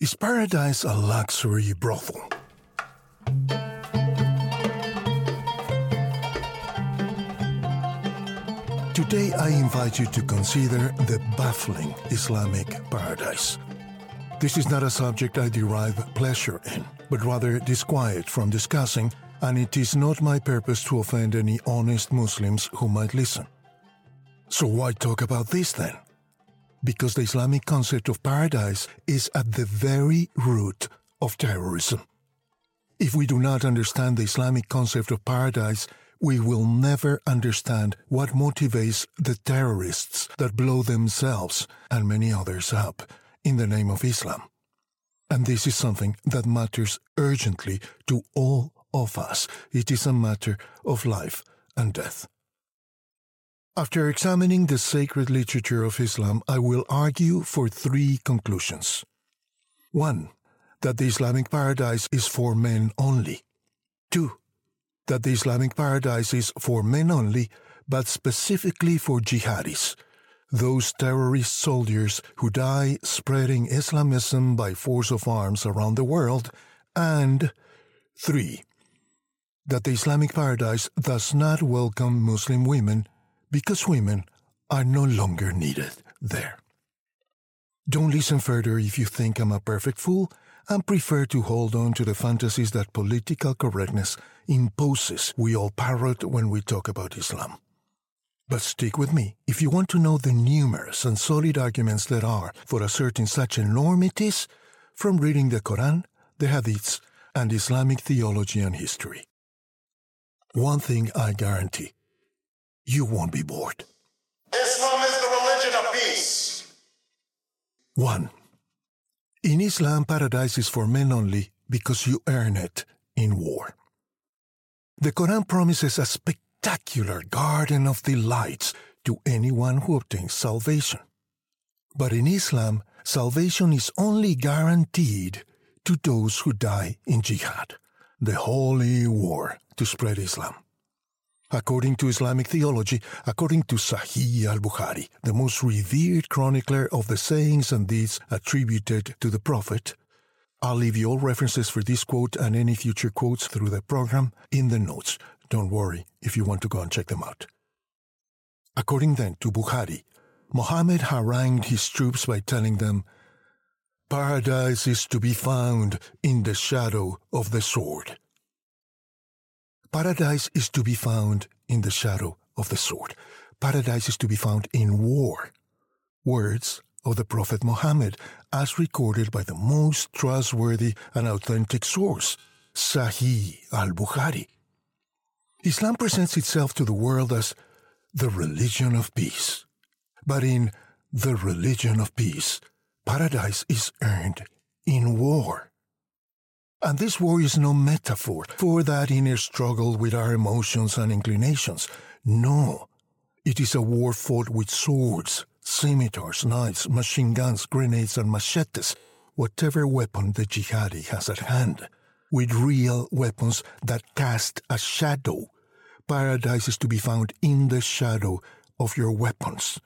Is paradise a luxury brothel? Today, I invite you to consider the baffling Islamic paradise. This is not a subject I derive pleasure in, but rather disquiet from discussing, and it is not my purpose to offend any honest Muslims who might listen. So, why talk about this then? Because the Islamic concept of paradise is at the very root of terrorism. If we do not understand the Islamic concept of paradise, we will never understand what motivates the terrorists that blow themselves and many others up in the name of Islam. And this is something that matters urgently to all of us. It is a matter of life and death. After examining the sacred literature of Islam, I will argue for three conclusions. One, that the Islamic paradise is for men only. Two, that the Islamic paradise is for men only, but specifically for jihadis, those terrorist soldiers who die spreading Islamism by force of arms around the world, and three, that the Islamic paradise does not welcome Muslim women because women are no longer needed there. Don't listen further if you think I'm a perfect fool and prefer to hold on to the fantasies that political correctness imposes we all parrot when we talk about Islam. But stick with me if you want to know the numerous and solid arguments there are for asserting such enormities from reading the Quran, the Hadiths, and Islamic theology and history. One thing I guarantee you won't be bored. Islam is the religion of peace. 1. In Islam, paradise is for men only because you earn it in war. The Quran promises a spectacular garden of delights to anyone who obtains salvation. But in Islam, salvation is only guaranteed to those who die in jihad, the holy war to spread Islam. According to Islamic theology, according to Sahih al Bukhari, the most revered chronicler of the sayings and deeds attributed to the Prophet, I'll leave you all references for this quote and any future quotes through the program in the notes. Don't worry if you want to go and check them out. According then to Bukhari, Muhammad harangued his troops by telling them, Paradise is to be found in the shadow of the sword. Paradise is to be found in the shadow of the sword. Paradise is to be found in war. Words of the Prophet Muhammad, as recorded by the most trustworthy and authentic source, Sahih al Bukhari. Islam presents itself to the world as the religion of peace. But in the religion of peace, paradise is earned in war. And this war is no metaphor for that inner struggle with our emotions and inclinations. No, it is a war fought with swords, scimitars, knives, machine guns, grenades, and machetes, whatever weapon the jihadi has at hand, with real weapons that cast a shadow. Paradise is to be found in the shadow of your weapons.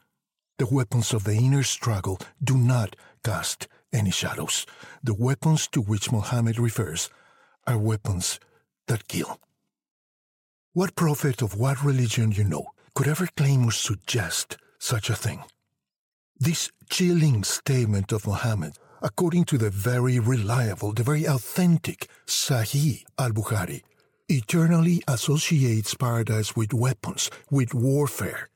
The weapons of the inner struggle do not cast any shadows. The weapons to which Mohammed refers are weapons that kill. What prophet of what religion you know could ever claim or suggest such a thing? This chilling statement of Muhammad, according to the very reliable, the very authentic Sahih al Bukhari, eternally associates paradise with weapons, with warfare.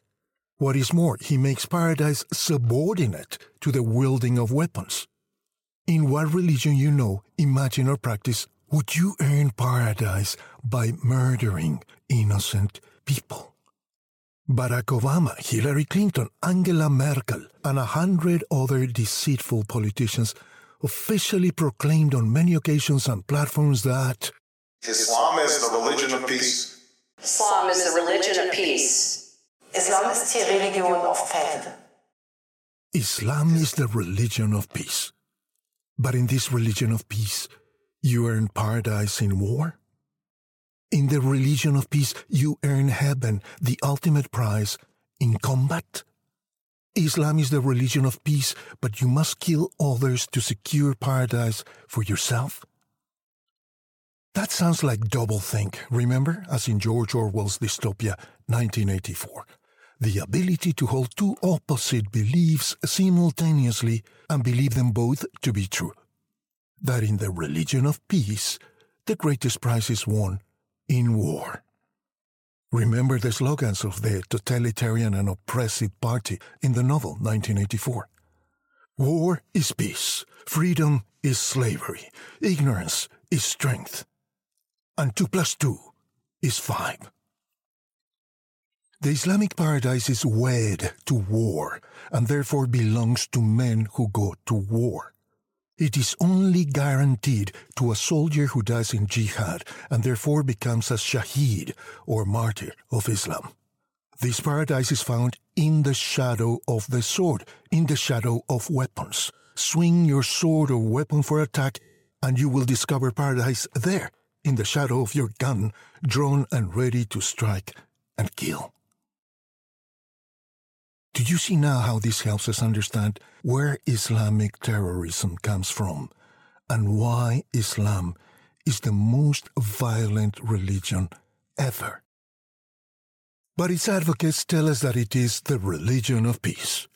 What is more, he makes paradise subordinate to the wielding of weapons. In what religion you know, imagine or practice would you earn paradise by murdering innocent people? Barack Obama, Hillary Clinton, Angela Merkel, and a hundred other deceitful politicians officially proclaimed on many occasions and platforms that Islam is the religion of peace. Islam is the religion of peace. Islam ist die Religion of Frieden. Islam is the religion of peace. But in this religion of peace, you earn paradise in war? In the religion of peace, you earn heaven, the ultimate prize, in combat? Islam is the religion of peace, but you must kill others to secure paradise for yourself? That sounds like doublethink, remember? As in George Orwell's dystopia 1984. The ability to hold two opposite beliefs simultaneously and believe them both to be true. That in the religion of peace, the greatest prize is won in war. Remember the slogans of the totalitarian and oppressive party in the novel 1984. War is peace, freedom is slavery, ignorance is strength, and 2 plus 2 is 5. The Islamic paradise is wed to war and therefore belongs to men who go to war. It is only guaranteed to a soldier who dies in jihad and therefore becomes a shaheed or martyr of Islam. This paradise is found in the shadow of the sword, in the shadow of weapons. Swing your sword or weapon for attack, and you will discover paradise there, in the shadow of your gun, drawn and ready to strike and kill. Do you see now how this helps us understand where Islamic terrorism comes from and why Islam is the most violent religion ever? But its advocates tell us that it is the religion of peace.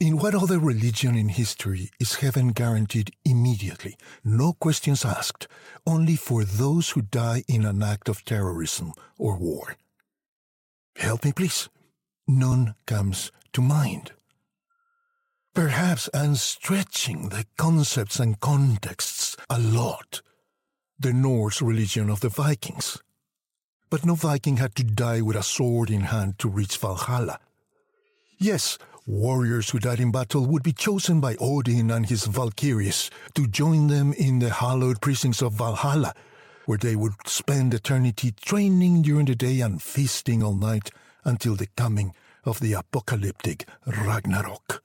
In what other religion in history is heaven guaranteed immediately, no questions asked, only for those who die in an act of terrorism or war? Help me, please. None comes to mind. Perhaps I'm stretching the concepts and contexts a lot. The Norse religion of the Vikings. But no Viking had to die with a sword in hand to reach Valhalla. Yes, warriors who died in battle would be chosen by Odin and his Valkyries to join them in the hallowed precincts of Valhalla, where they would spend eternity training during the day and feasting all night until the coming of the apocalyptic Ragnarok.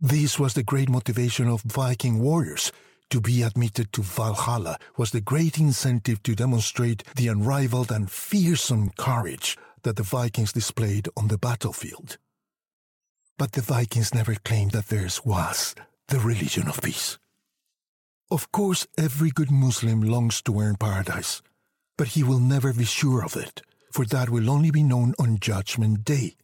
This was the great motivation of Viking warriors. To be admitted to Valhalla was the great incentive to demonstrate the unrivaled and fearsome courage that the Vikings displayed on the battlefield. But the Vikings never claimed that theirs was the religion of peace. Of course, every good Muslim longs to earn paradise, but he will never be sure of it, for that will only be known on Judgment Day.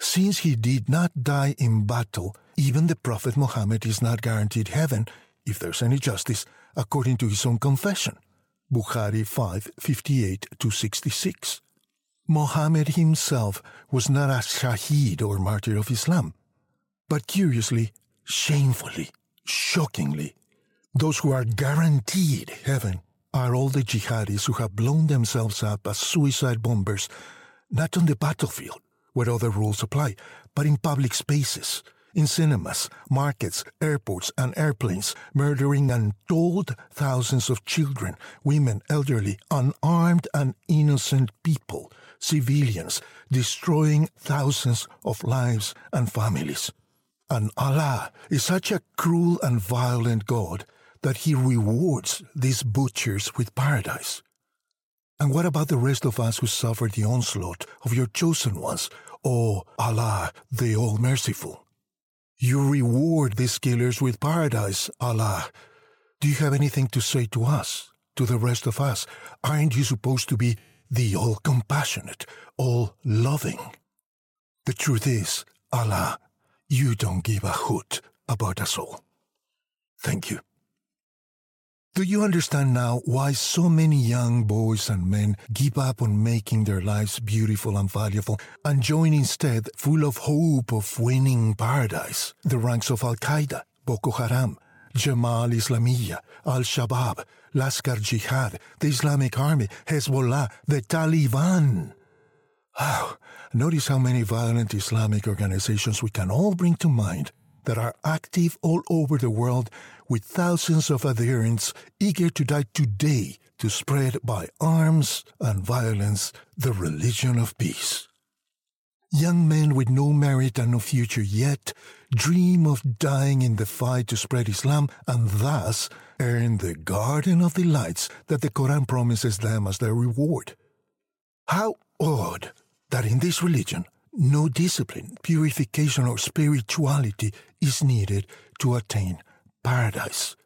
Since he did not die in battle, even the Prophet Muhammad is not guaranteed heaven, if there's any justice, according to his own confession. Bukhari 5 58 to 66. Muhammad himself was not a shaheed or martyr of Islam. But curiously, shamefully, shockingly, those who are guaranteed heaven are all the jihadis who have blown themselves up as suicide bombers, not on the battlefield, where other rules apply, but in public spaces, in cinemas, markets, airports, and airplanes, murdering untold thousands of children, women, elderly, unarmed and innocent people, civilians, destroying thousands of lives and families. And Allah is such a cruel and violent God that He rewards these butchers with paradise. And what about the rest of us who suffer the onslaught of your chosen ones, O Allah, the All Merciful? You reward these killers with paradise, Allah. Do you have anything to say to us, to the rest of us? Aren't you supposed to be the All Compassionate, All Loving? The truth is, Allah, you don't give a hoot about us all. Thank you. Do you understand now why so many young boys and men give up on making their lives beautiful and valuable and join instead, full of hope of winning paradise, the ranks of Al Qaeda, Boko Haram, Jemaah Islamiyah, Al Shabaab, Laskar Jihad, the Islamic Army, Hezbollah, the Taliban? Oh, notice how many violent Islamic organizations we can all bring to mind that are active all over the world with thousands of adherents eager to die today to spread by arms and violence the religion of peace. Young men with no merit and no future yet dream of dying in the fight to spread Islam and thus earn the garden of delights that the Quran promises them as their reward. How odd that in this religion no discipline, purification, or spirituality is needed to attain paradise.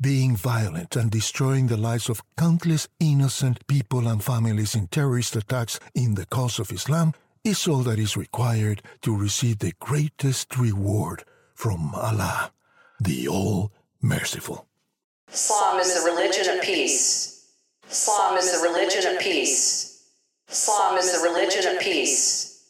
Being violent and destroying the lives of countless innocent people and families in terrorist attacks in the cause of Islam is all that is required to receive the greatest reward from Allah, the All Merciful. Islam is the religion of peace. Islam is the religion of peace. Islam is the religion of peace.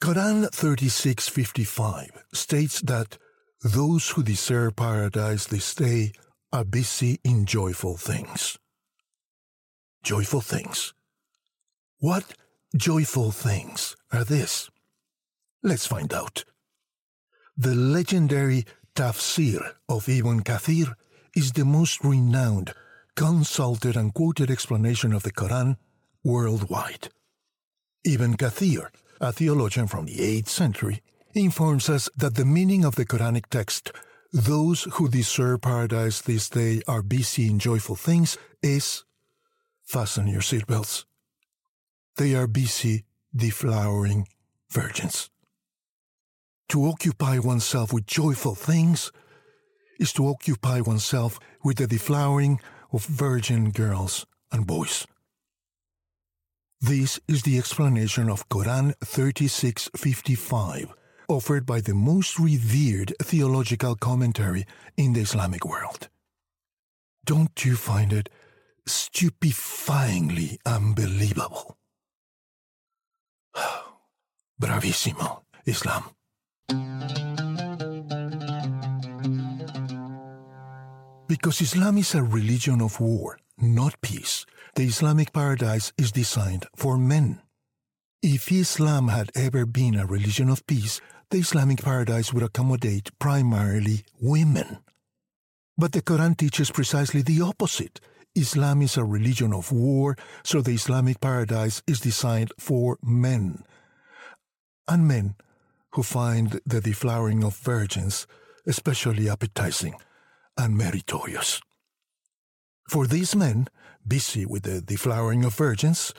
Quran 36:55 states that those who deserve paradise this day are busy in joyful things. Joyful things. What joyful things are this? Let's find out. The legendary Tafsir of Ibn Kathir is the most renowned, consulted, and quoted explanation of the Quran worldwide. Ibn Kathir, a theologian from the 8th century, informs us that the meaning of the Quranic text, those who deserve paradise this day are busy in joyful things, is fasten your seatbelts. They are busy deflowering virgins. To occupy oneself with joyful things is to occupy oneself with the deflowering of virgin girls and boys. This is the explanation of Quran 3655, offered by the most revered theological commentary in the Islamic world. Don't you find it stupefyingly unbelievable? Bravissimo, Islam. Because Islam is a religion of war, not peace, the Islamic paradise is designed for men. If Islam had ever been a religion of peace, the Islamic paradise would accommodate primarily women. But the Quran teaches precisely the opposite. Islam is a religion of war, so the Islamic paradise is designed for men. And men who find the deflowering of virgins especially appetizing and meritorious. For these men, busy with the deflowering of virgins,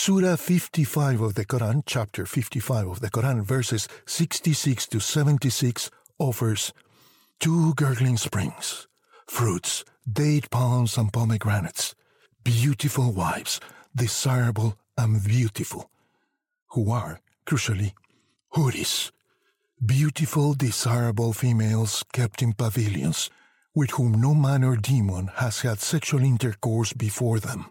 Surah 55 of the Quran, chapter 55 of the Quran, verses 66 to 76, offers two gurgling springs, fruits, date palms, and pomegranates, beautiful wives, desirable and beautiful, who are, crucially, huris, beautiful, desirable females kept in pavilions, with whom no man or demon has had sexual intercourse before them,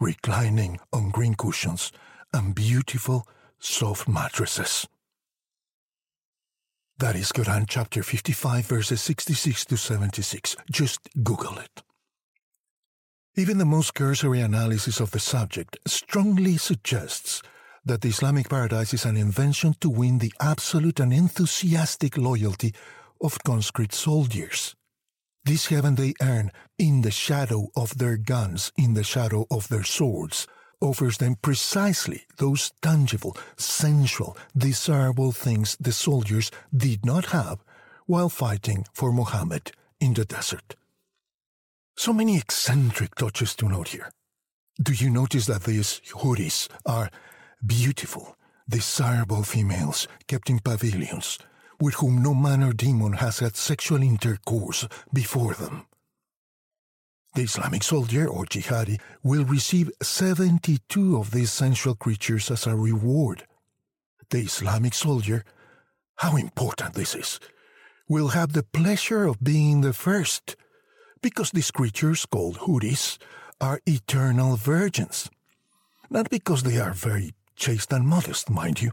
reclining on green cushions and beautiful, soft mattresses. That is Quran chapter 55, verses 66 to 76. Just Google it. Even the most cursory analysis of the subject strongly suggests that the Islamic paradise is an invention to win the absolute and enthusiastic loyalty of conscript soldiers. This heaven they earn in the shadow of their guns, in the shadow of their swords, offers them precisely those tangible, sensual, desirable things the soldiers did not have while fighting for Muhammad in the desert. So many eccentric touches to note here. Do you notice that these huris are beautiful, desirable females kept in pavilions, with whom no man or demon has had sexual intercourse before them. The Islamic soldier or jihadi will receive 72 of these sensual creatures as a reward. The Islamic soldier, how important this is, will have the pleasure of being the first, because these creatures, called huris, are eternal virgins. Not because they are very chaste and modest, mind you.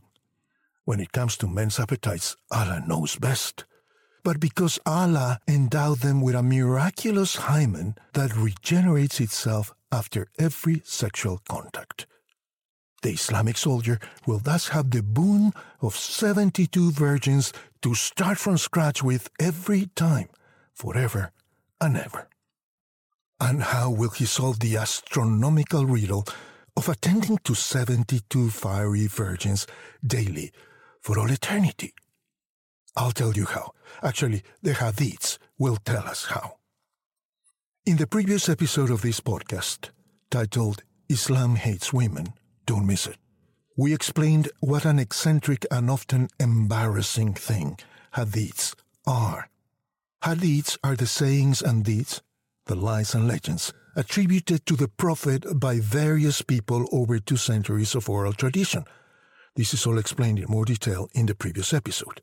When it comes to men's appetites, Allah knows best. But because Allah endowed them with a miraculous hymen that regenerates itself after every sexual contact. The Islamic soldier will thus have the boon of 72 virgins to start from scratch with every time, forever and ever. And how will he solve the astronomical riddle of attending to 72 fiery virgins daily for all eternity. I'll tell you how. Actually, the Hadiths will tell us how. In the previous episode of this podcast, titled Islam Hates Women, don't miss it. we explained what an eccentric and often embarrassing thing hadiths are. Hadiths are the sayings and deeds, the lies and legends, attributed to the Prophet by various people over two centuries of oral tradition. This is all explained in more detail in the previous episode.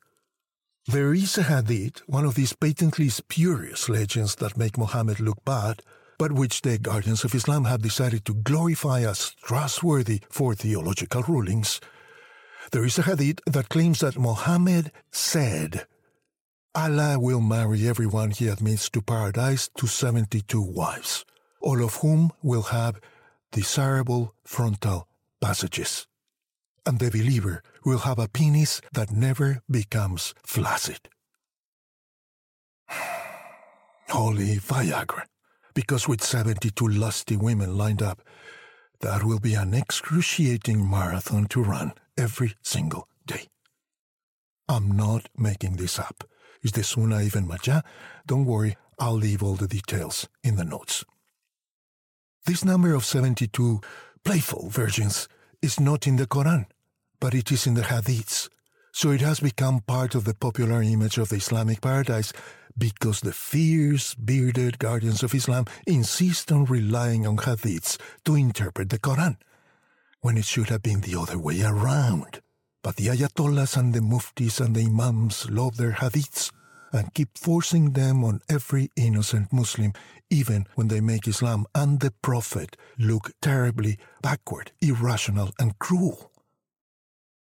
There is a hadith, one of these patently spurious legends that make Muhammad look bad, but which the guardians of Islam have decided to glorify as trustworthy for theological rulings. There is a hadith that claims that Muhammad said, Allah will marry everyone he admits to paradise to 72 wives, all of whom will have desirable frontal passages. And the believer will have a penis that never becomes flaccid. Holy Viagra because with 72 lusty women lined up, that will be an excruciating marathon to run every single day. I'm not making this up. Is the Sunan Ibn Majah? Don't worry, I'll leave all the details in the notes. This number of 72 playful virgins is not in the Quran, but it is in the Hadiths. So it has become part of the popular image of the Islamic paradise because the fierce, bearded guardians of Islam insist on relying on hadiths to interpret the Quran, when it should have been the other way around. But the ayatollahs and the muftis and the imams love their hadiths and keep forcing them on every innocent Muslim, even when they make Islam and the Prophet look terribly backward, irrational, and cruel.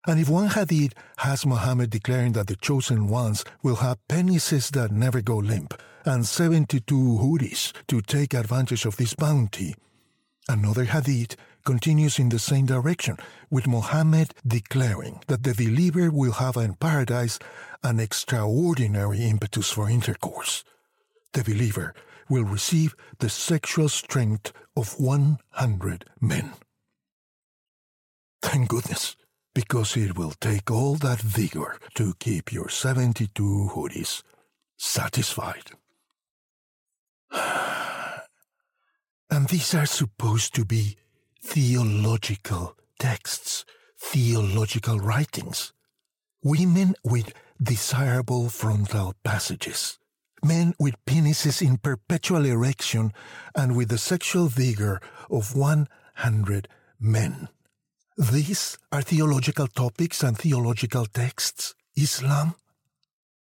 And if one hadith has Muhammad declaring that the chosen ones will have penises that never go limp, and 72 houris to take advantage of this bounty, another hadith continues in the same direction, with Muhammad declaring that the believer will have in paradise an extraordinary impetus for intercourse. The believer will receive the sexual strength of 100 men. Thank goodness because it will take all that vigor to keep your 72 houris satisfied. and these are supposed to be theological texts, theological writings. Women with desirable frontal passages. Men with penises in perpetual erection and with the sexual vigor of 100 men. These are theological topics and theological texts. Islam.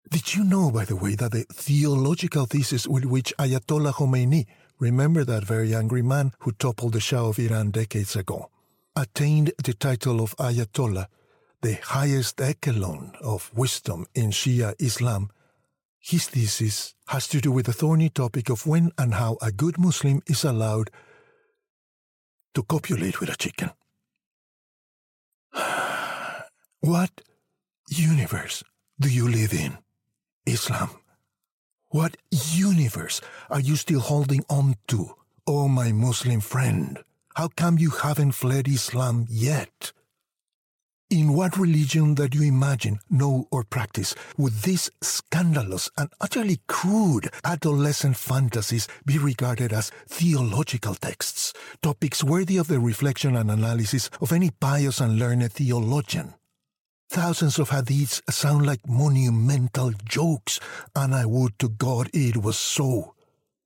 Did you know, by the way, that the theological thesis with which Ayatollah Khomeini, remember that very angry man who toppled the Shah of Iran decades ago, attained the title of Ayatollah, the highest echelon of wisdom in Shia Islam? His thesis has to do with the thorny topic of when and how a good Muslim is allowed to copulate with a chicken. What universe do you live in, Islam? What universe are you still holding on to, oh my Muslim friend? How come you haven't fled Islam yet? In what religion that you imagine, know, or practice would these scandalous and utterly crude adolescent fantasies be regarded as theological texts, topics worthy of the reflection and analysis of any pious and learned theologian? Thousands of hadiths sound like monumental jokes, and I would to God it was so.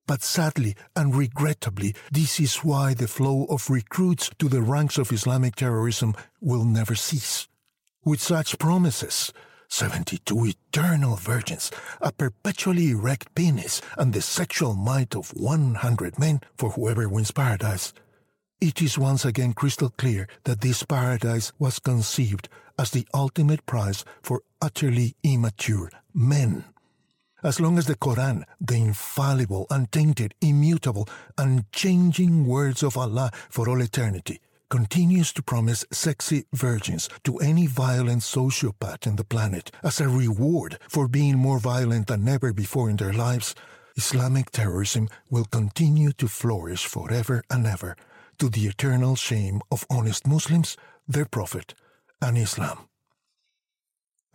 But sadly and regrettably, this is why the flow of recruits to the ranks of Islamic terrorism will never cease. With such promises, 72 eternal virgins, a perpetually erect penis, and the sexual might of 100 men for whoever wins paradise, it is once again crystal clear that this paradise was conceived as the ultimate prize for utterly immature men. As long as the Quran, the infallible, untainted, immutable, unchanging words of Allah for all eternity, continues to promise sexy virgins to any violent sociopath in the planet as a reward for being more violent than ever before in their lives, Islamic terrorism will continue to flourish forever and ever to the eternal shame of honest Muslims, their Prophet, and Islam.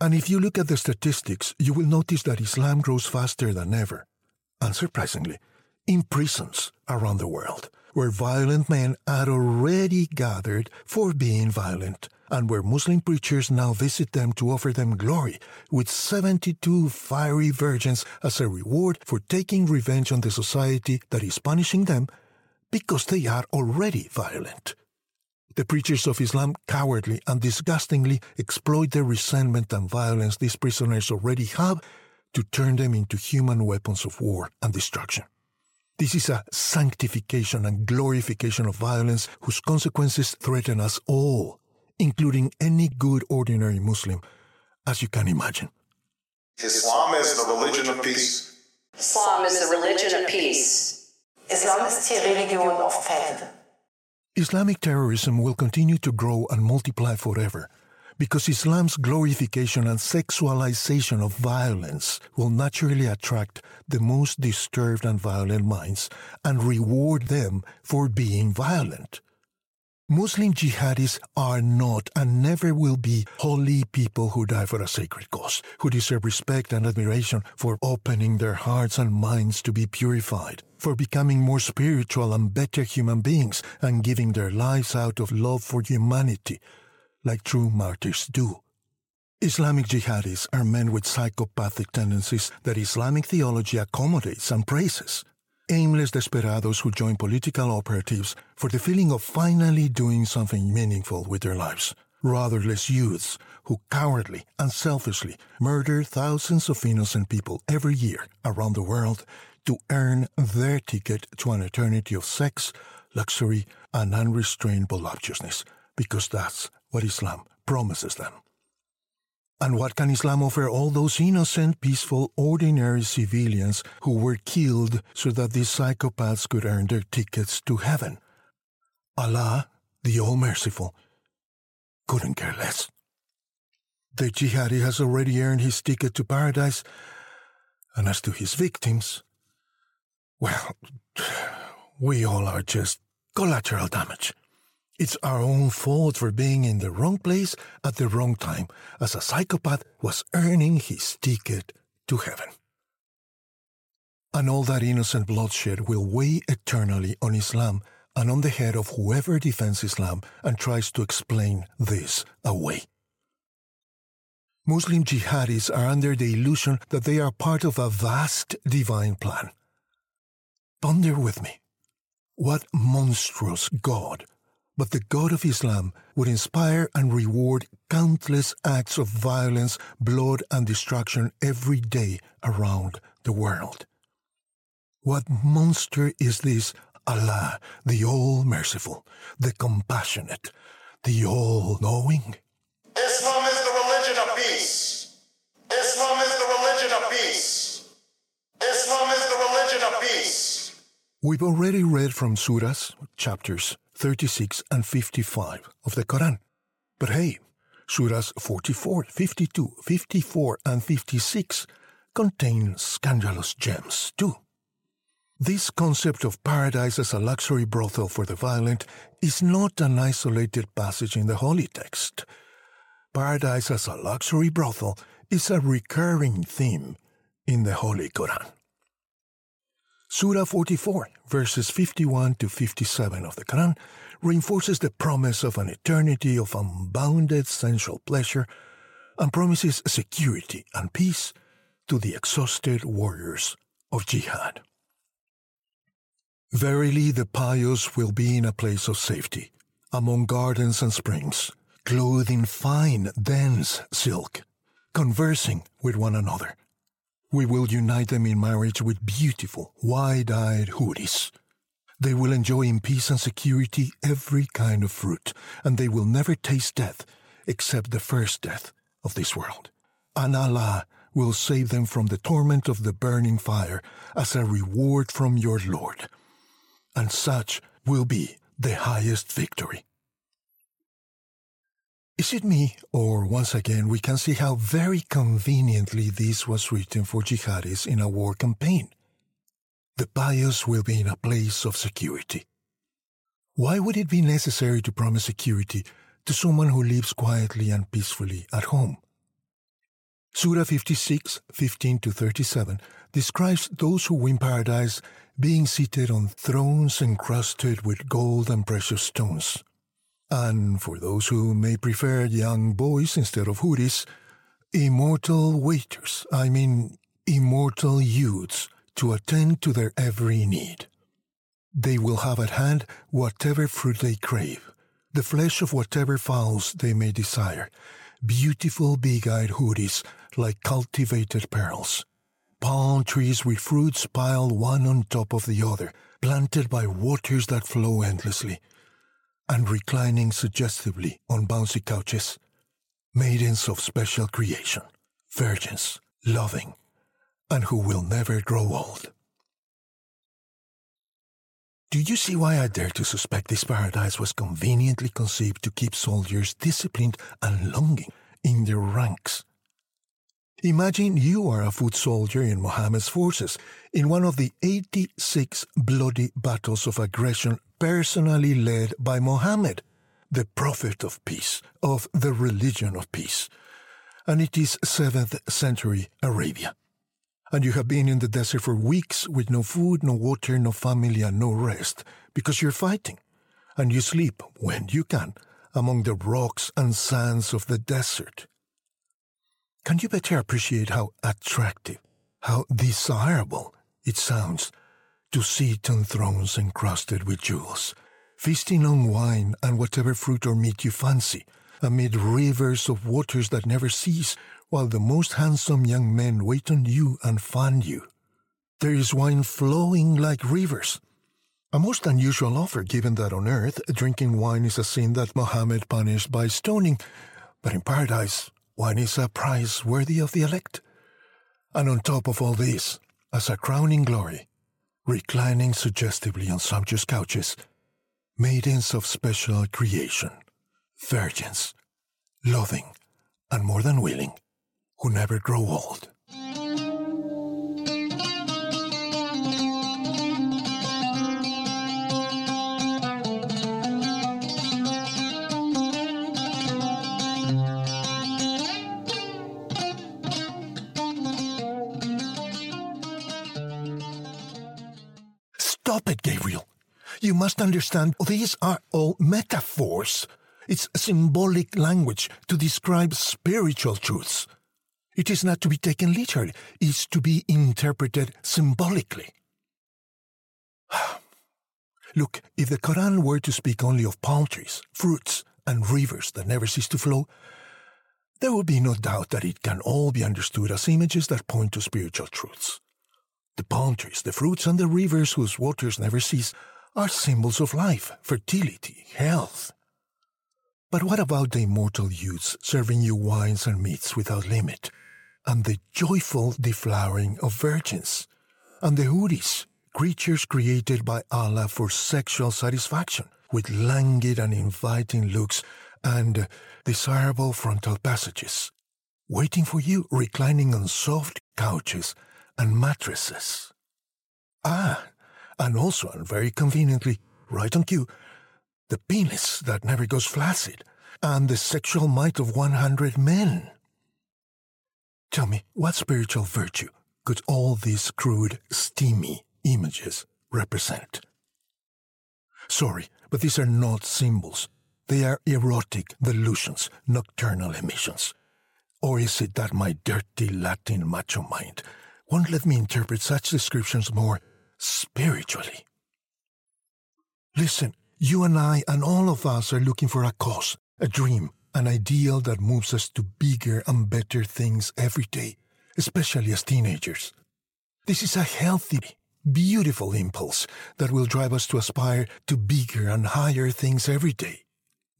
And if you look at the statistics, you will notice that Islam grows faster than ever, unsurprisingly, in prisons around the world, where violent men are already gathered for being violent, and where Muslim preachers now visit them to offer them glory, with 72 fiery virgins as a reward for taking revenge on the society that is punishing them because they are already violent. The preachers of Islam cowardly and disgustingly exploit the resentment and violence these prisoners already have to turn them into human weapons of war and destruction. This is a sanctification and glorification of violence whose consequences threaten us all, including any good ordinary Muslim, as you can imagine. Islam is the religion of peace. Islam is the religion of peace. Islam ist die Religion of Frieden. Islamic terrorism will continue to grow and multiply forever because Islam's glorification and sexualization of violence will naturally attract the most disturbed and violent minds and reward them for being violent. Muslim jihadis are not and never will be holy people who die for a sacred cause, who deserve respect and admiration for opening their hearts and minds to be purified, for becoming more spiritual and better human beings, and giving their lives out of love for humanity, like true martyrs do. Islamic jihadis are men with psychopathic tendencies that Islamic theology accommodates and praises aimless desperados who join political operatives for the feeling of finally doing something meaningful with their lives. Rudderless youths who cowardly and selfishly murder thousands of innocent people every year around the world to earn their ticket to an eternity of sex, luxury, and unrestrained voluptuousness, because that's what Islam promises them. And what can Islam offer all those innocent, peaceful, ordinary civilians who were killed so that these psychopaths could earn their tickets to heaven? Allah, the All Merciful, couldn't care less. The jihadi has already earned his ticket to paradise, and as to his victims, well, we all are just collateral damage. It's our own fault for being in the wrong place at the wrong time, as a psychopath was earning his ticket to heaven. And all that innocent bloodshed will weigh eternally on Islam and on the head of whoever defends Islam and tries to explain this away. Muslim jihadis are under the illusion that they are part of a vast divine plan. Ponder with me. What monstrous God but the God of Islam would inspire and reward countless acts of violence, blood, and destruction every day around the world. What monster is this Allah, the All Merciful, the Compassionate, the All Knowing? Islam is the religion of peace. Islam is the religion of peace. Islam is the religion of peace. We've already read from surahs, chapters 36 and 55 of the Quran. But hey, surahs 44, 52, 54, and 56 contain scandalous gems too. This concept of paradise as a luxury brothel for the violent is not an isolated passage in the holy text. Paradise as a luxury brothel is a recurring theme in the Holy Quran. Surah 44, verses 51 to 57 of the Quran, reinforces the promise of an eternity of unbounded sensual pleasure and promises security and peace to the exhausted warriors of jihad. Verily, the pious will be in a place of safety, among gardens and springs, clothed in fine, dense silk, conversing with one another we will unite them in marriage with beautiful, wide eyed houris. They will enjoy in peace and security every kind of fruit, and they will never taste death except the first death of this world. And Allah will save them from the torment of the burning fire as a reward from your Lord. And such will be the highest victory. Is it me, or once again we can see how very conveniently this was written for jihadis in a war campaign? The pious will be in a place of security. Why would it be necessary to promise security to someone who lives quietly and peacefully at home? Surah 56, 15 to 37 describes those who win paradise being seated on thrones encrusted with gold and precious stones And for those who may prefer young boys instead of houris, immortal waiters, I mean immortal youths, to attend to their every need. They will have at hand whatever fruit they crave, the flesh of whatever fowls they may desire, beautiful big eyed houris like cultivated pearls, palm trees with fruits piled one on top of the other, planted by waters that flow endlessly, and reclining suggestively on bouncy couches, maidens of special creation, virgins, loving, and who will never grow old. Do you see why I dare to suspect this paradise was conveniently conceived to keep soldiers disciplined and longing in their ranks? Imagine you are a foot soldier in Mohammed's forces in one of the 86 bloody battles of aggression personally led by Mohammed, the prophet of peace, of the religion of peace. And it is 7th century Arabia. And you have been in the desert for weeks with no food, no water, no family, and no rest because you're fighting. And you sleep when you can among the rocks and sands of the desert. Can you better appreciate how attractive, how desirable it sounds to sit on thrones encrusted with jewels, feasting on wine and whatever fruit or meat you fancy, amid rivers of waters that never cease, while the most handsome young men wait on you and fan you? There is wine flowing like rivers. A most unusual offer, given that on earth drinking wine is a sin that Mohammed punished by stoning, but in paradise Wine is a prize worthy of the elect. And on top of all this, as a crowning glory, reclining suggestively on sumptuous couches, maidens of special creation, virgins, loving, and more than willing, who never grow old. Stop it, Gabriel. You must understand these are all metaphors. It's symbolic language to describe spiritual truths. It is not to be taken literally, it's to be interpreted symbolically. Look, if the Quran were to speak only of palm trees, fruits, and rivers that never cease to flow, there would be no doubt that it can all be understood as images that point to spiritual truths. The palm trees, the fruits, and the rivers whose waters never cease are symbols of life, fertility, health. But what about the immortal youths serving you wines and meats without limit, and the joyful deflowering of virgins, and the houris, creatures created by Allah for sexual satisfaction, with languid and inviting looks and desirable frontal passages, waiting for you reclining on soft couches and mattresses. Ah, and also, and very conveniently, right on cue, the penis that never goes flaccid, and the sexual might of 100 men. Tell me, what spiritual virtue could all these crude, steamy images represent? Sorry, but these are not symbols. They are erotic delusions, nocturnal emissions. Or is it that my dirty Latin macho mind won't let me interpret such descriptions more spiritually. Listen, you and I and all of us are looking for a cause, a dream, an ideal that moves us to bigger and better things every day, especially as teenagers. This is a healthy, beautiful impulse that will drive us to aspire to bigger and higher things every day.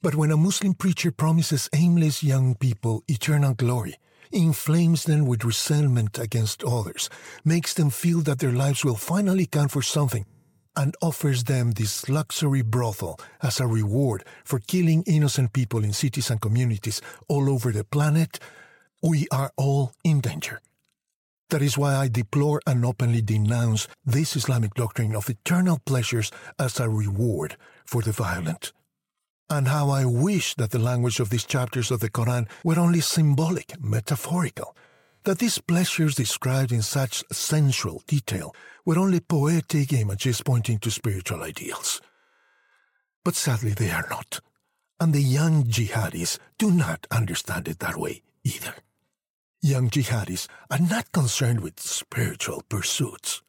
But when a Muslim preacher promises aimless young people eternal glory, inflames them with resentment against others, makes them feel that their lives will finally count for something, and offers them this luxury brothel as a reward for killing innocent people in cities and communities all over the planet, we are all in danger. That is why I deplore and openly denounce this Islamic doctrine of eternal pleasures as a reward for the violent and how I wish that the language of these chapters of the Quran were only symbolic, metaphorical, that these pleasures described in such sensual detail were only poetic images pointing to spiritual ideals. But sadly, they are not. And the young jihadis do not understand it that way either. Young jihadis are not concerned with spiritual pursuits.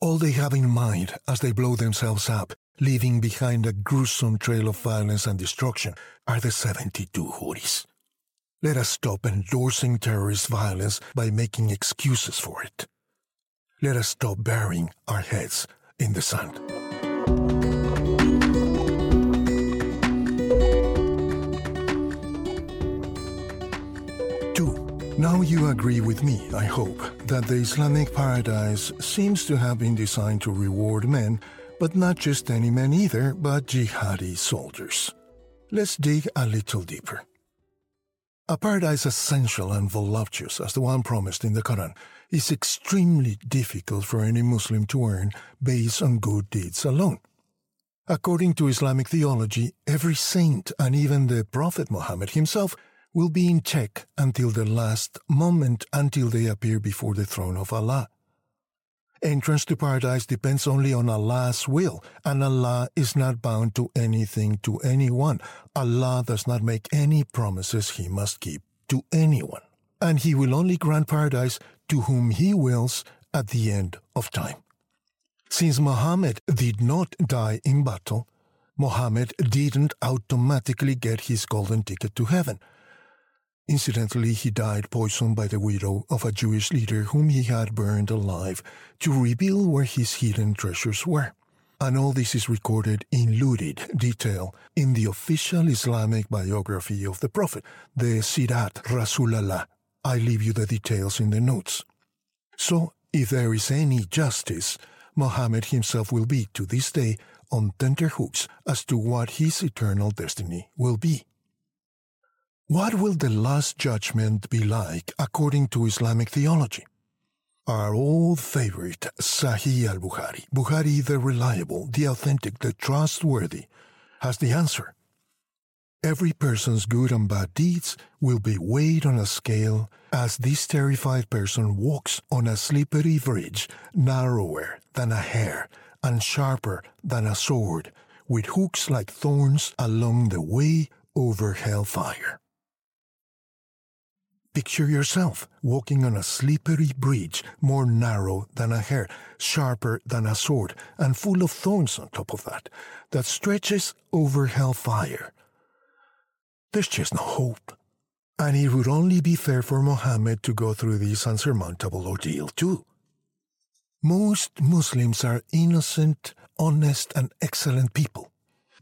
All they have in mind as they blow themselves up, leaving behind a gruesome trail of violence and destruction, are the 72 Houris. Let us stop endorsing terrorist violence by making excuses for it. Let us stop burying our heads in the sand. Two. Now you agree with me, I hope, that the Islamic paradise seems to have been designed to reward men, but not just any men either, but jihadi soldiers. Let's dig a little deeper. A paradise essential and voluptuous as the one promised in the Quran is extremely difficult for any Muslim to earn based on good deeds alone. According to Islamic theology, every saint and even the Prophet Muhammad himself will be in check until the last moment until they appear before the throne of Allah. Entrance to paradise depends only on Allah's will, and Allah is not bound to anything to anyone. Allah does not make any promises He must keep to anyone. And He will only grant paradise to whom He wills at the end of time. Since Muhammad did not die in battle, Muhammad didn't automatically get his golden ticket to heaven. Incidentally, he died poisoned by the widow of a Jewish leader whom he had burned alive to reveal where his hidden treasures were. And all this is recorded in lurid detail in the official Islamic biography of the Prophet, the Sirat Rasulallah. I leave you the details in the notes. So, if there is any justice, Muhammad himself will be, to this day, on tenterhooks as to what his eternal destiny will be. What will the last judgment be like according to Islamic theology? Our old favorite Sahih al Bukhari, Bukhari the reliable, the authentic, the trustworthy, has the answer. Every person's good and bad deeds will be weighed on a scale as this terrified person walks on a slippery bridge narrower than a hair and sharper than a sword, with hooks like thorns along the way over hellfire. Picture yourself walking on a slippery bridge more narrow than a hair, sharper than a sword, and full of thorns on top of that, that stretches over hellfire. There's just no hope. And it would only be fair for Mohammed to go through this unsurmountable ordeal too. Most Muslims are innocent, honest, and excellent people.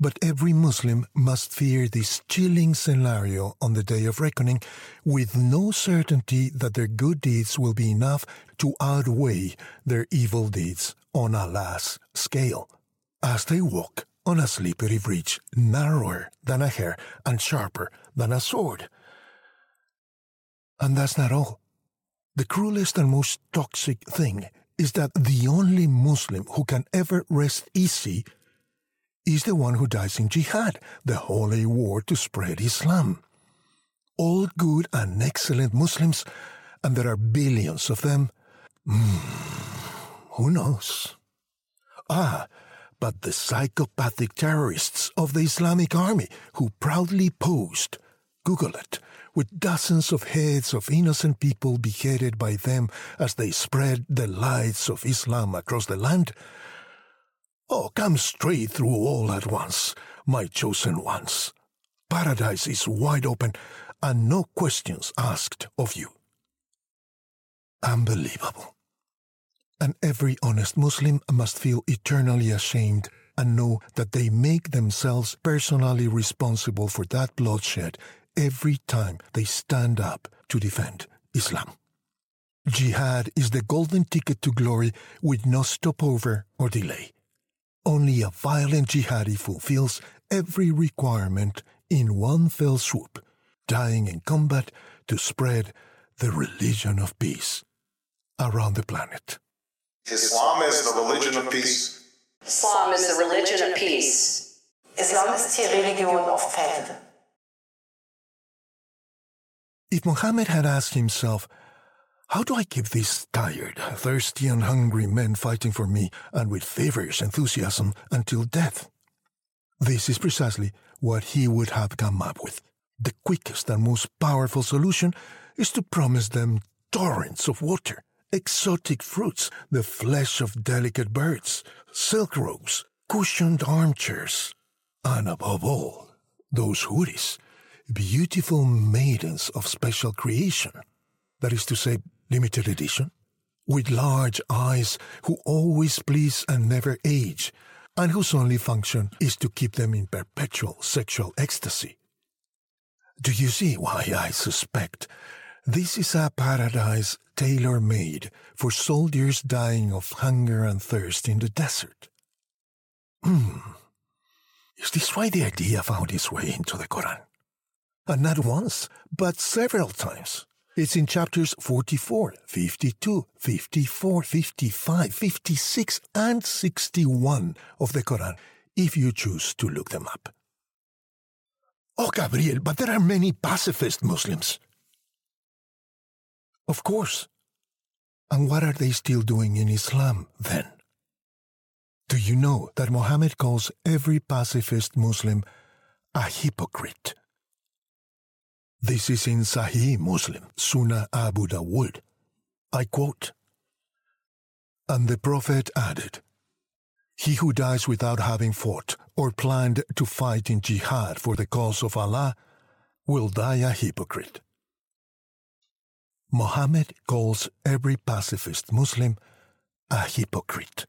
But every Muslim must fear this chilling scenario on the day of reckoning with no certainty that their good deeds will be enough to outweigh their evil deeds on Allah's scale. As they walk on a slippery bridge narrower than a hair and sharper than a sword. And that's not all. The cruelest and most toxic thing is that the only Muslim who can ever rest easy is the one who dies in jihad, the holy war to spread Islam. All good and excellent Muslims, and there are billions of them. Mm, who knows? Ah, but the psychopathic terrorists of the Islamic Army who proudly posed, Google it, with dozens of heads of innocent people beheaded by them as they spread the lights of Islam across the land, Oh, come straight through all at once, my chosen ones. Paradise is wide open and no questions asked of you. Unbelievable. And every honest Muslim must feel eternally ashamed and know that they make themselves personally responsible for that bloodshed every time they stand up to defend Islam. Jihad is the golden ticket to glory with no stopover or delay. Only a violent jihadi fulfills every requirement in one fell swoop, dying in combat to spread the religion of peace around the planet. Islam is the religion of peace. Islam is the religion of peace. Islam ist die Religion of Frieden. If Muhammad had asked himself, how do I keep these tired, thirsty, and hungry men fighting for me and with feverish enthusiasm until death? This is precisely what he would have come up with. The quickest and most powerful solution is to promise them torrents of water, exotic fruits, the flesh of delicate birds, silk robes, cushioned armchairs, and above all, those houris, beautiful maidens of special creation, that is to say, limited edition, with large eyes who always please and never age, and whose only function is to keep them in perpetual sexual ecstasy. Do you see why I suspect this is a paradise tailor made for soldiers dying of hunger and thirst in the desert? Hmm. Is this why the idea found its way into the Quran? And not once, but several times. It's in chapters 44, 52, 54, 55, 56, and 61 of the Quran, if you choose to look them up. Oh, Gabriel, but there are many pacifist Muslims. Of course. And what are they still doing in Islam, then? Do you know that Mohammed calls every pacifist Muslim a hypocrite? This is in Sahih Muslim, Sunan Abu Dawood. I quote And the Prophet added, He who dies without having fought or planned to fight in jihad for the cause of Allah will die a hypocrite. Muhammad calls every pacifist Muslim a hypocrite.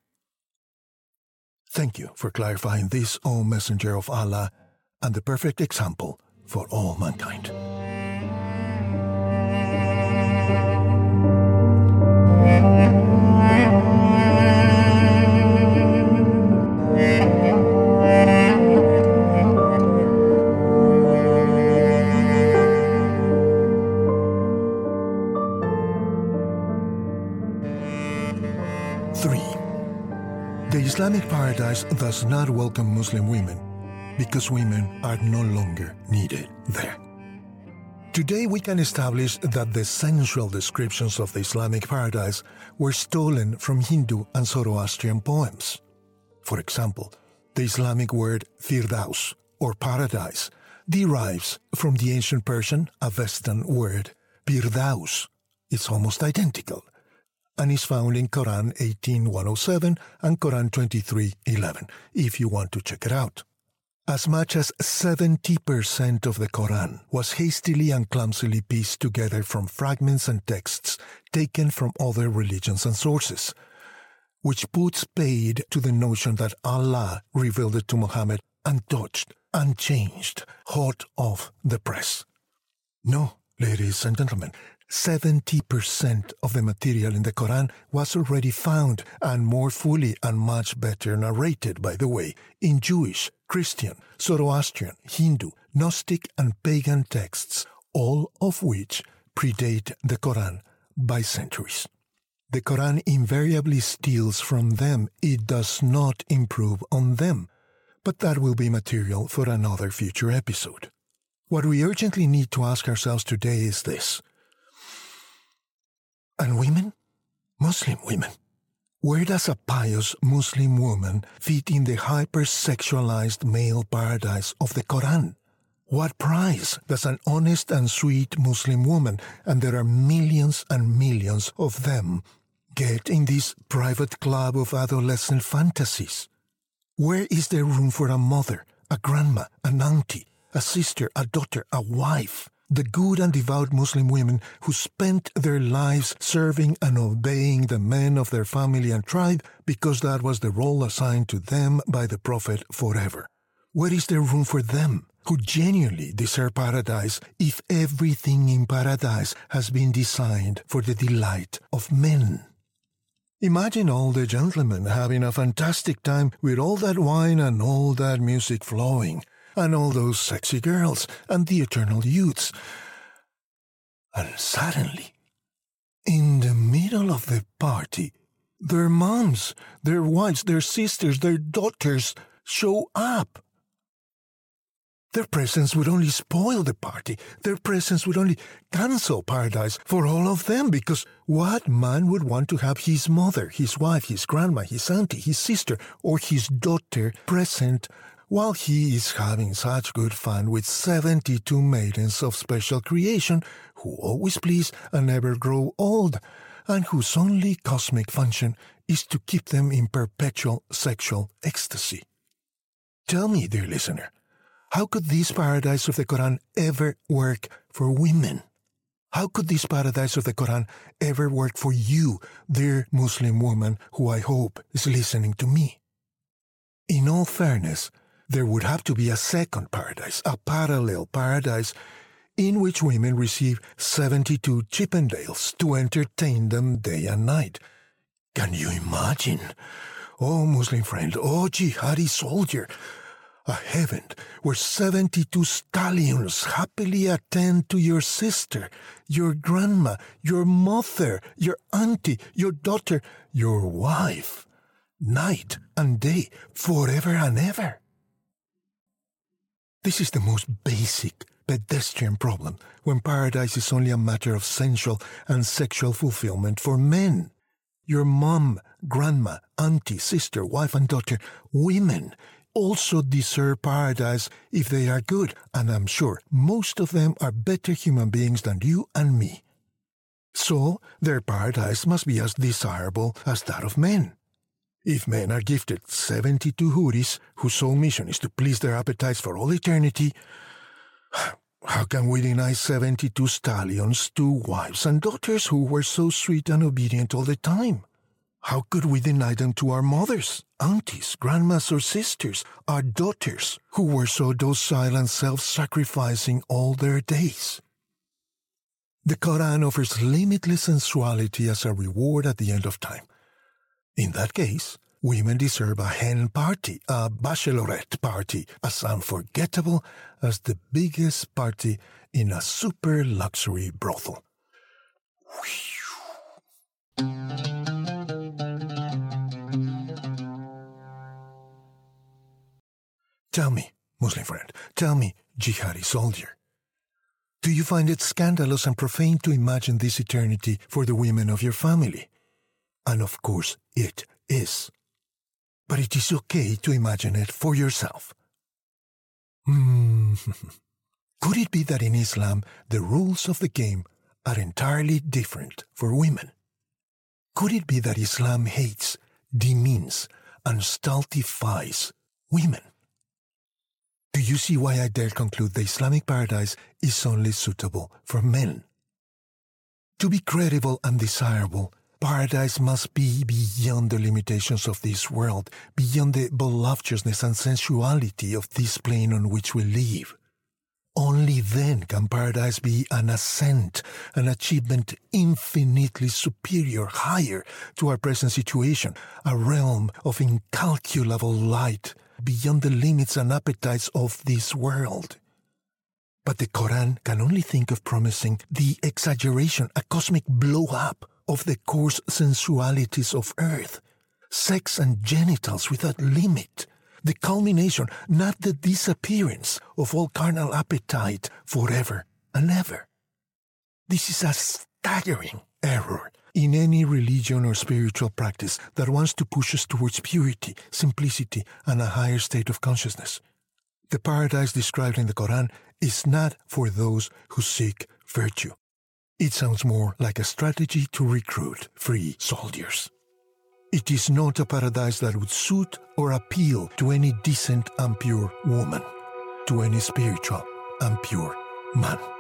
Thank you for clarifying this, O Messenger of Allah, and the perfect example for all mankind. Islamic paradise does not welcome Muslim women because women are no longer needed there. Today, we can establish that the sensual descriptions of the Islamic paradise were stolen from Hindu and Zoroastrian poems. For example, the Islamic word firdaus, or paradise, derives from the ancient Persian Avestan word pirdaus. It's almost identical and is found in Quran 18107 and Quran 2311 if you want to check it out. As much as 70% of the Quran was hastily and clumsily pieced together from fragments and texts taken from other religions and sources, which puts paid to the notion that Allah revealed it to Muhammad untouched, unchanged, hot off the press. No, ladies and gentlemen, 70% of the material in the Quran was already found and more fully and much better narrated, by the way, in Jewish, Christian, Zoroastrian, Hindu, Gnostic, and pagan texts, all of which predate the Quran by centuries. The Quran invariably steals from them, it does not improve on them. But that will be material for another future episode. What we urgently need to ask ourselves today is this and women? Muslim women. Where does a pious Muslim woman fit in the hypersexualized male paradise of the Quran? What price does an honest and sweet Muslim woman, and there are millions and millions of them, get in this private club of adolescent fantasies? Where is there room for a mother, a grandma, an auntie, a sister, a daughter, a wife? The good and devout Muslim women who spent their lives serving and obeying the men of their family and tribe because that was the role assigned to them by the Prophet forever. Where is there room for them who genuinely deserve paradise if everything in paradise has been designed for the delight of men? Imagine all the gentlemen having a fantastic time with all that wine and all that music flowing and all those sexy girls and the eternal youths. And suddenly, in the middle of the party, their moms, their wives, their sisters, their daughters show up. Their presence would only spoil the party. Their presence would only cancel paradise for all of them because what man would want to have his mother, his wife, his grandma, his auntie, his sister, or his daughter present while he is having such good fun with 72 maidens of special creation who always please and never grow old, and whose only cosmic function is to keep them in perpetual sexual ecstasy. Tell me, dear listener, how could this paradise of the Quran ever work for women? How could this paradise of the Quran ever work for you, dear Muslim woman who I hope is listening to me? In all fairness, there would have to be a second paradise, a parallel paradise, in which women receive 72 Chippendales to entertain them day and night. Can you imagine? Oh, Muslim friend, oh, jihadi soldier, a heaven where 72 stallions happily attend to your sister, your grandma, your mother, your auntie, your daughter, your wife, night and day, forever and ever. This is the most basic pedestrian problem when paradise is only a matter of sensual and sexual fulfillment for men. Your mom, grandma, auntie, sister, wife, and daughter, women, also deserve paradise if they are good, and I'm sure most of them are better human beings than you and me. So, their paradise must be as desirable as that of men. If men are gifted 72 huris whose sole mission is to please their appetites for all eternity, how can we deny 72 stallions two wives and daughters who were so sweet and obedient all the time? How could we deny them to our mothers, aunties, grandmas, or sisters, our daughters, who were so docile and self sacrificing all their days? The Quran offers limitless sensuality as a reward at the end of time. In that case, women deserve a hen party, a bachelorette party, as unforgettable as the biggest party in a super luxury brothel. Tell me, Muslim friend, tell me, jihadi soldier, do you find it scandalous and profane to imagine this eternity for the women of your family? And of course, it is. But it is okay to imagine it for yourself. Hmm. Could it be that in Islam the rules of the game are entirely different for women? Could it be that Islam hates, demeans, and stultifies women? Do you see why I dare conclude the Islamic paradise is only suitable for men? To be credible and desirable, paradise must be beyond the limitations of this world, beyond the voluptuousness and sensuality of this plane on which we live. Only then can paradise be an ascent, an achievement infinitely superior, higher to our present situation, a realm of incalculable light, beyond the limits and appetites of this world. But the Quran can only think of promising the exaggeration, a cosmic blow up of the coarse sensualities of earth, sex and genitals without limit, the culmination, not the disappearance of all carnal appetite forever and ever. This is a staggering error in any religion or spiritual practice that wants to push us towards purity, simplicity, and a higher state of consciousness. The paradise described in the Quran is not for those who seek virtue. It sounds more like a strategy to recruit free soldiers. It is not a paradise that would suit or appeal to any decent and pure woman, to any spiritual and pure man.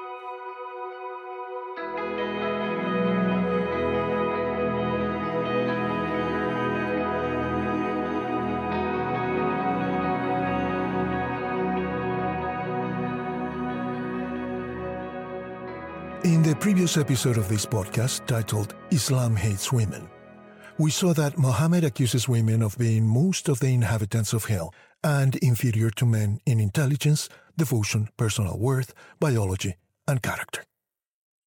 In the previous episode of this podcast, titled Islam Hates Women, we saw that Mohammed accuses women of being most of the inhabitants of hell and inferior to men in intelligence, devotion, personal worth, biology, and character.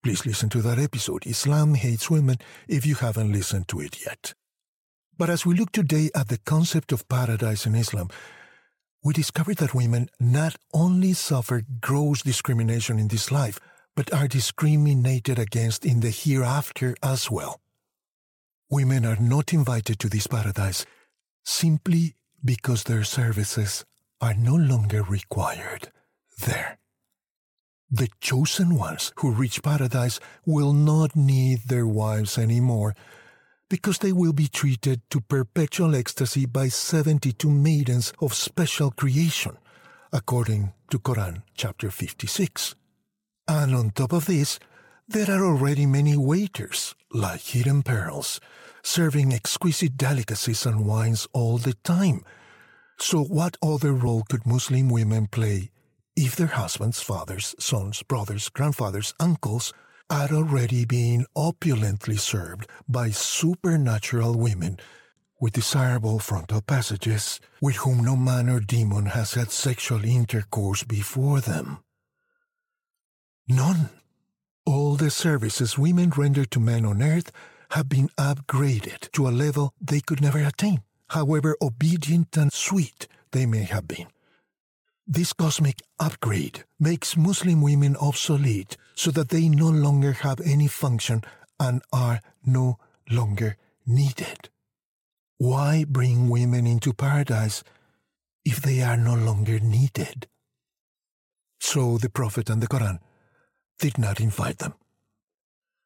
Please listen to that episode, Islam Hates Women, if you haven't listened to it yet. But as we look today at the concept of paradise in Islam, we discover that women not only suffer gross discrimination in this life, but are discriminated against in the hereafter as well. Women are not invited to this paradise simply because their services are no longer required there. The chosen ones who reach paradise will not need their wives anymore because they will be treated to perpetual ecstasy by 72 maidens of special creation, according to Quran chapter 56. And on top of this, there are already many waiters, like hidden pearls, serving exquisite delicacies and wines all the time. So, what other role could Muslim women play if their husbands, fathers, sons, brothers, grandfathers, uncles are already being opulently served by supernatural women with desirable frontal passages with whom no man or demon has had sexual intercourse before them? None. All the services women render to men on earth have been upgraded to a level they could never attain, however obedient and sweet they may have been. This cosmic upgrade makes Muslim women obsolete so that they no longer have any function and are no longer needed. Why bring women into paradise if they are no longer needed? So the Prophet and the Quran did not invite them.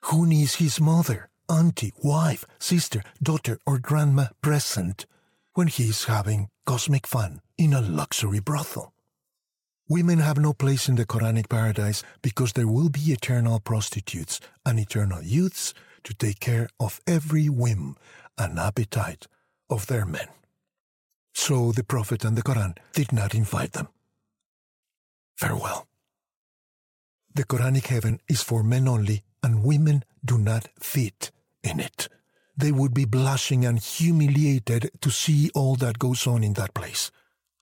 Who needs his mother, auntie, wife, sister, daughter, or grandma present when he is having cosmic fun in a luxury brothel? Women have no place in the Quranic paradise because there will be eternal prostitutes and eternal youths to take care of every whim and appetite of their men. So the Prophet and the Quran did not invite them. Farewell. The Quranic heaven is for men only, and women do not fit in it. They would be blushing and humiliated to see all that goes on in that place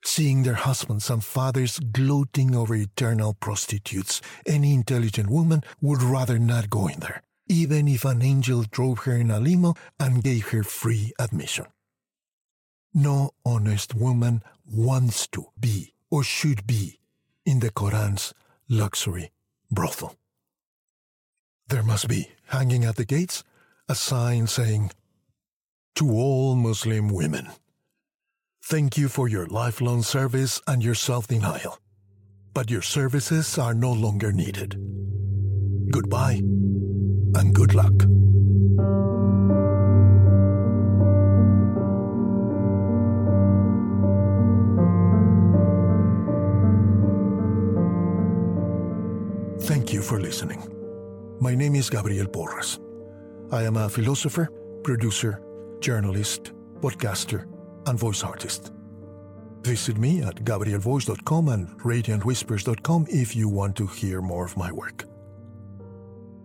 seeing their husbands and fathers gloating over eternal prostitutes, any intelligent woman would rather not go in there, even if an angel drove her in a limo and gave her free admission. No honest woman wants to be or should be in the Koran's luxury brothel. There must be, hanging at the gates, a sign saying, To all Muslim women. Thank you for your lifelong service and your self denial. But your services are no longer needed. Goodbye and good luck. Thank you for listening. My name is Gabriel Porras. I am a philosopher, producer, journalist, podcaster, and voice artist. Visit me at gabrielvoice.com and radiantwhispers.com if you want to hear more of my work.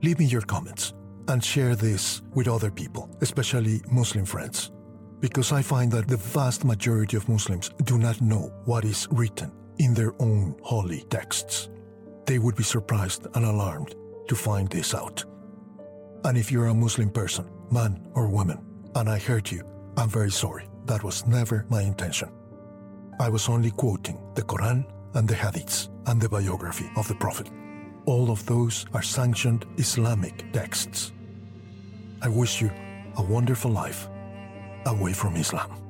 Leave me your comments and share this with other people, especially Muslim friends, because I find that the vast majority of Muslims do not know what is written in their own holy texts. They would be surprised and alarmed to find this out. And if you're a Muslim person, man or woman, and I hurt you, I'm very sorry. That was never my intention. I was only quoting the Quran and the Hadiths and the biography of the Prophet. All of those are sanctioned Islamic texts. I wish you a wonderful life away from Islam.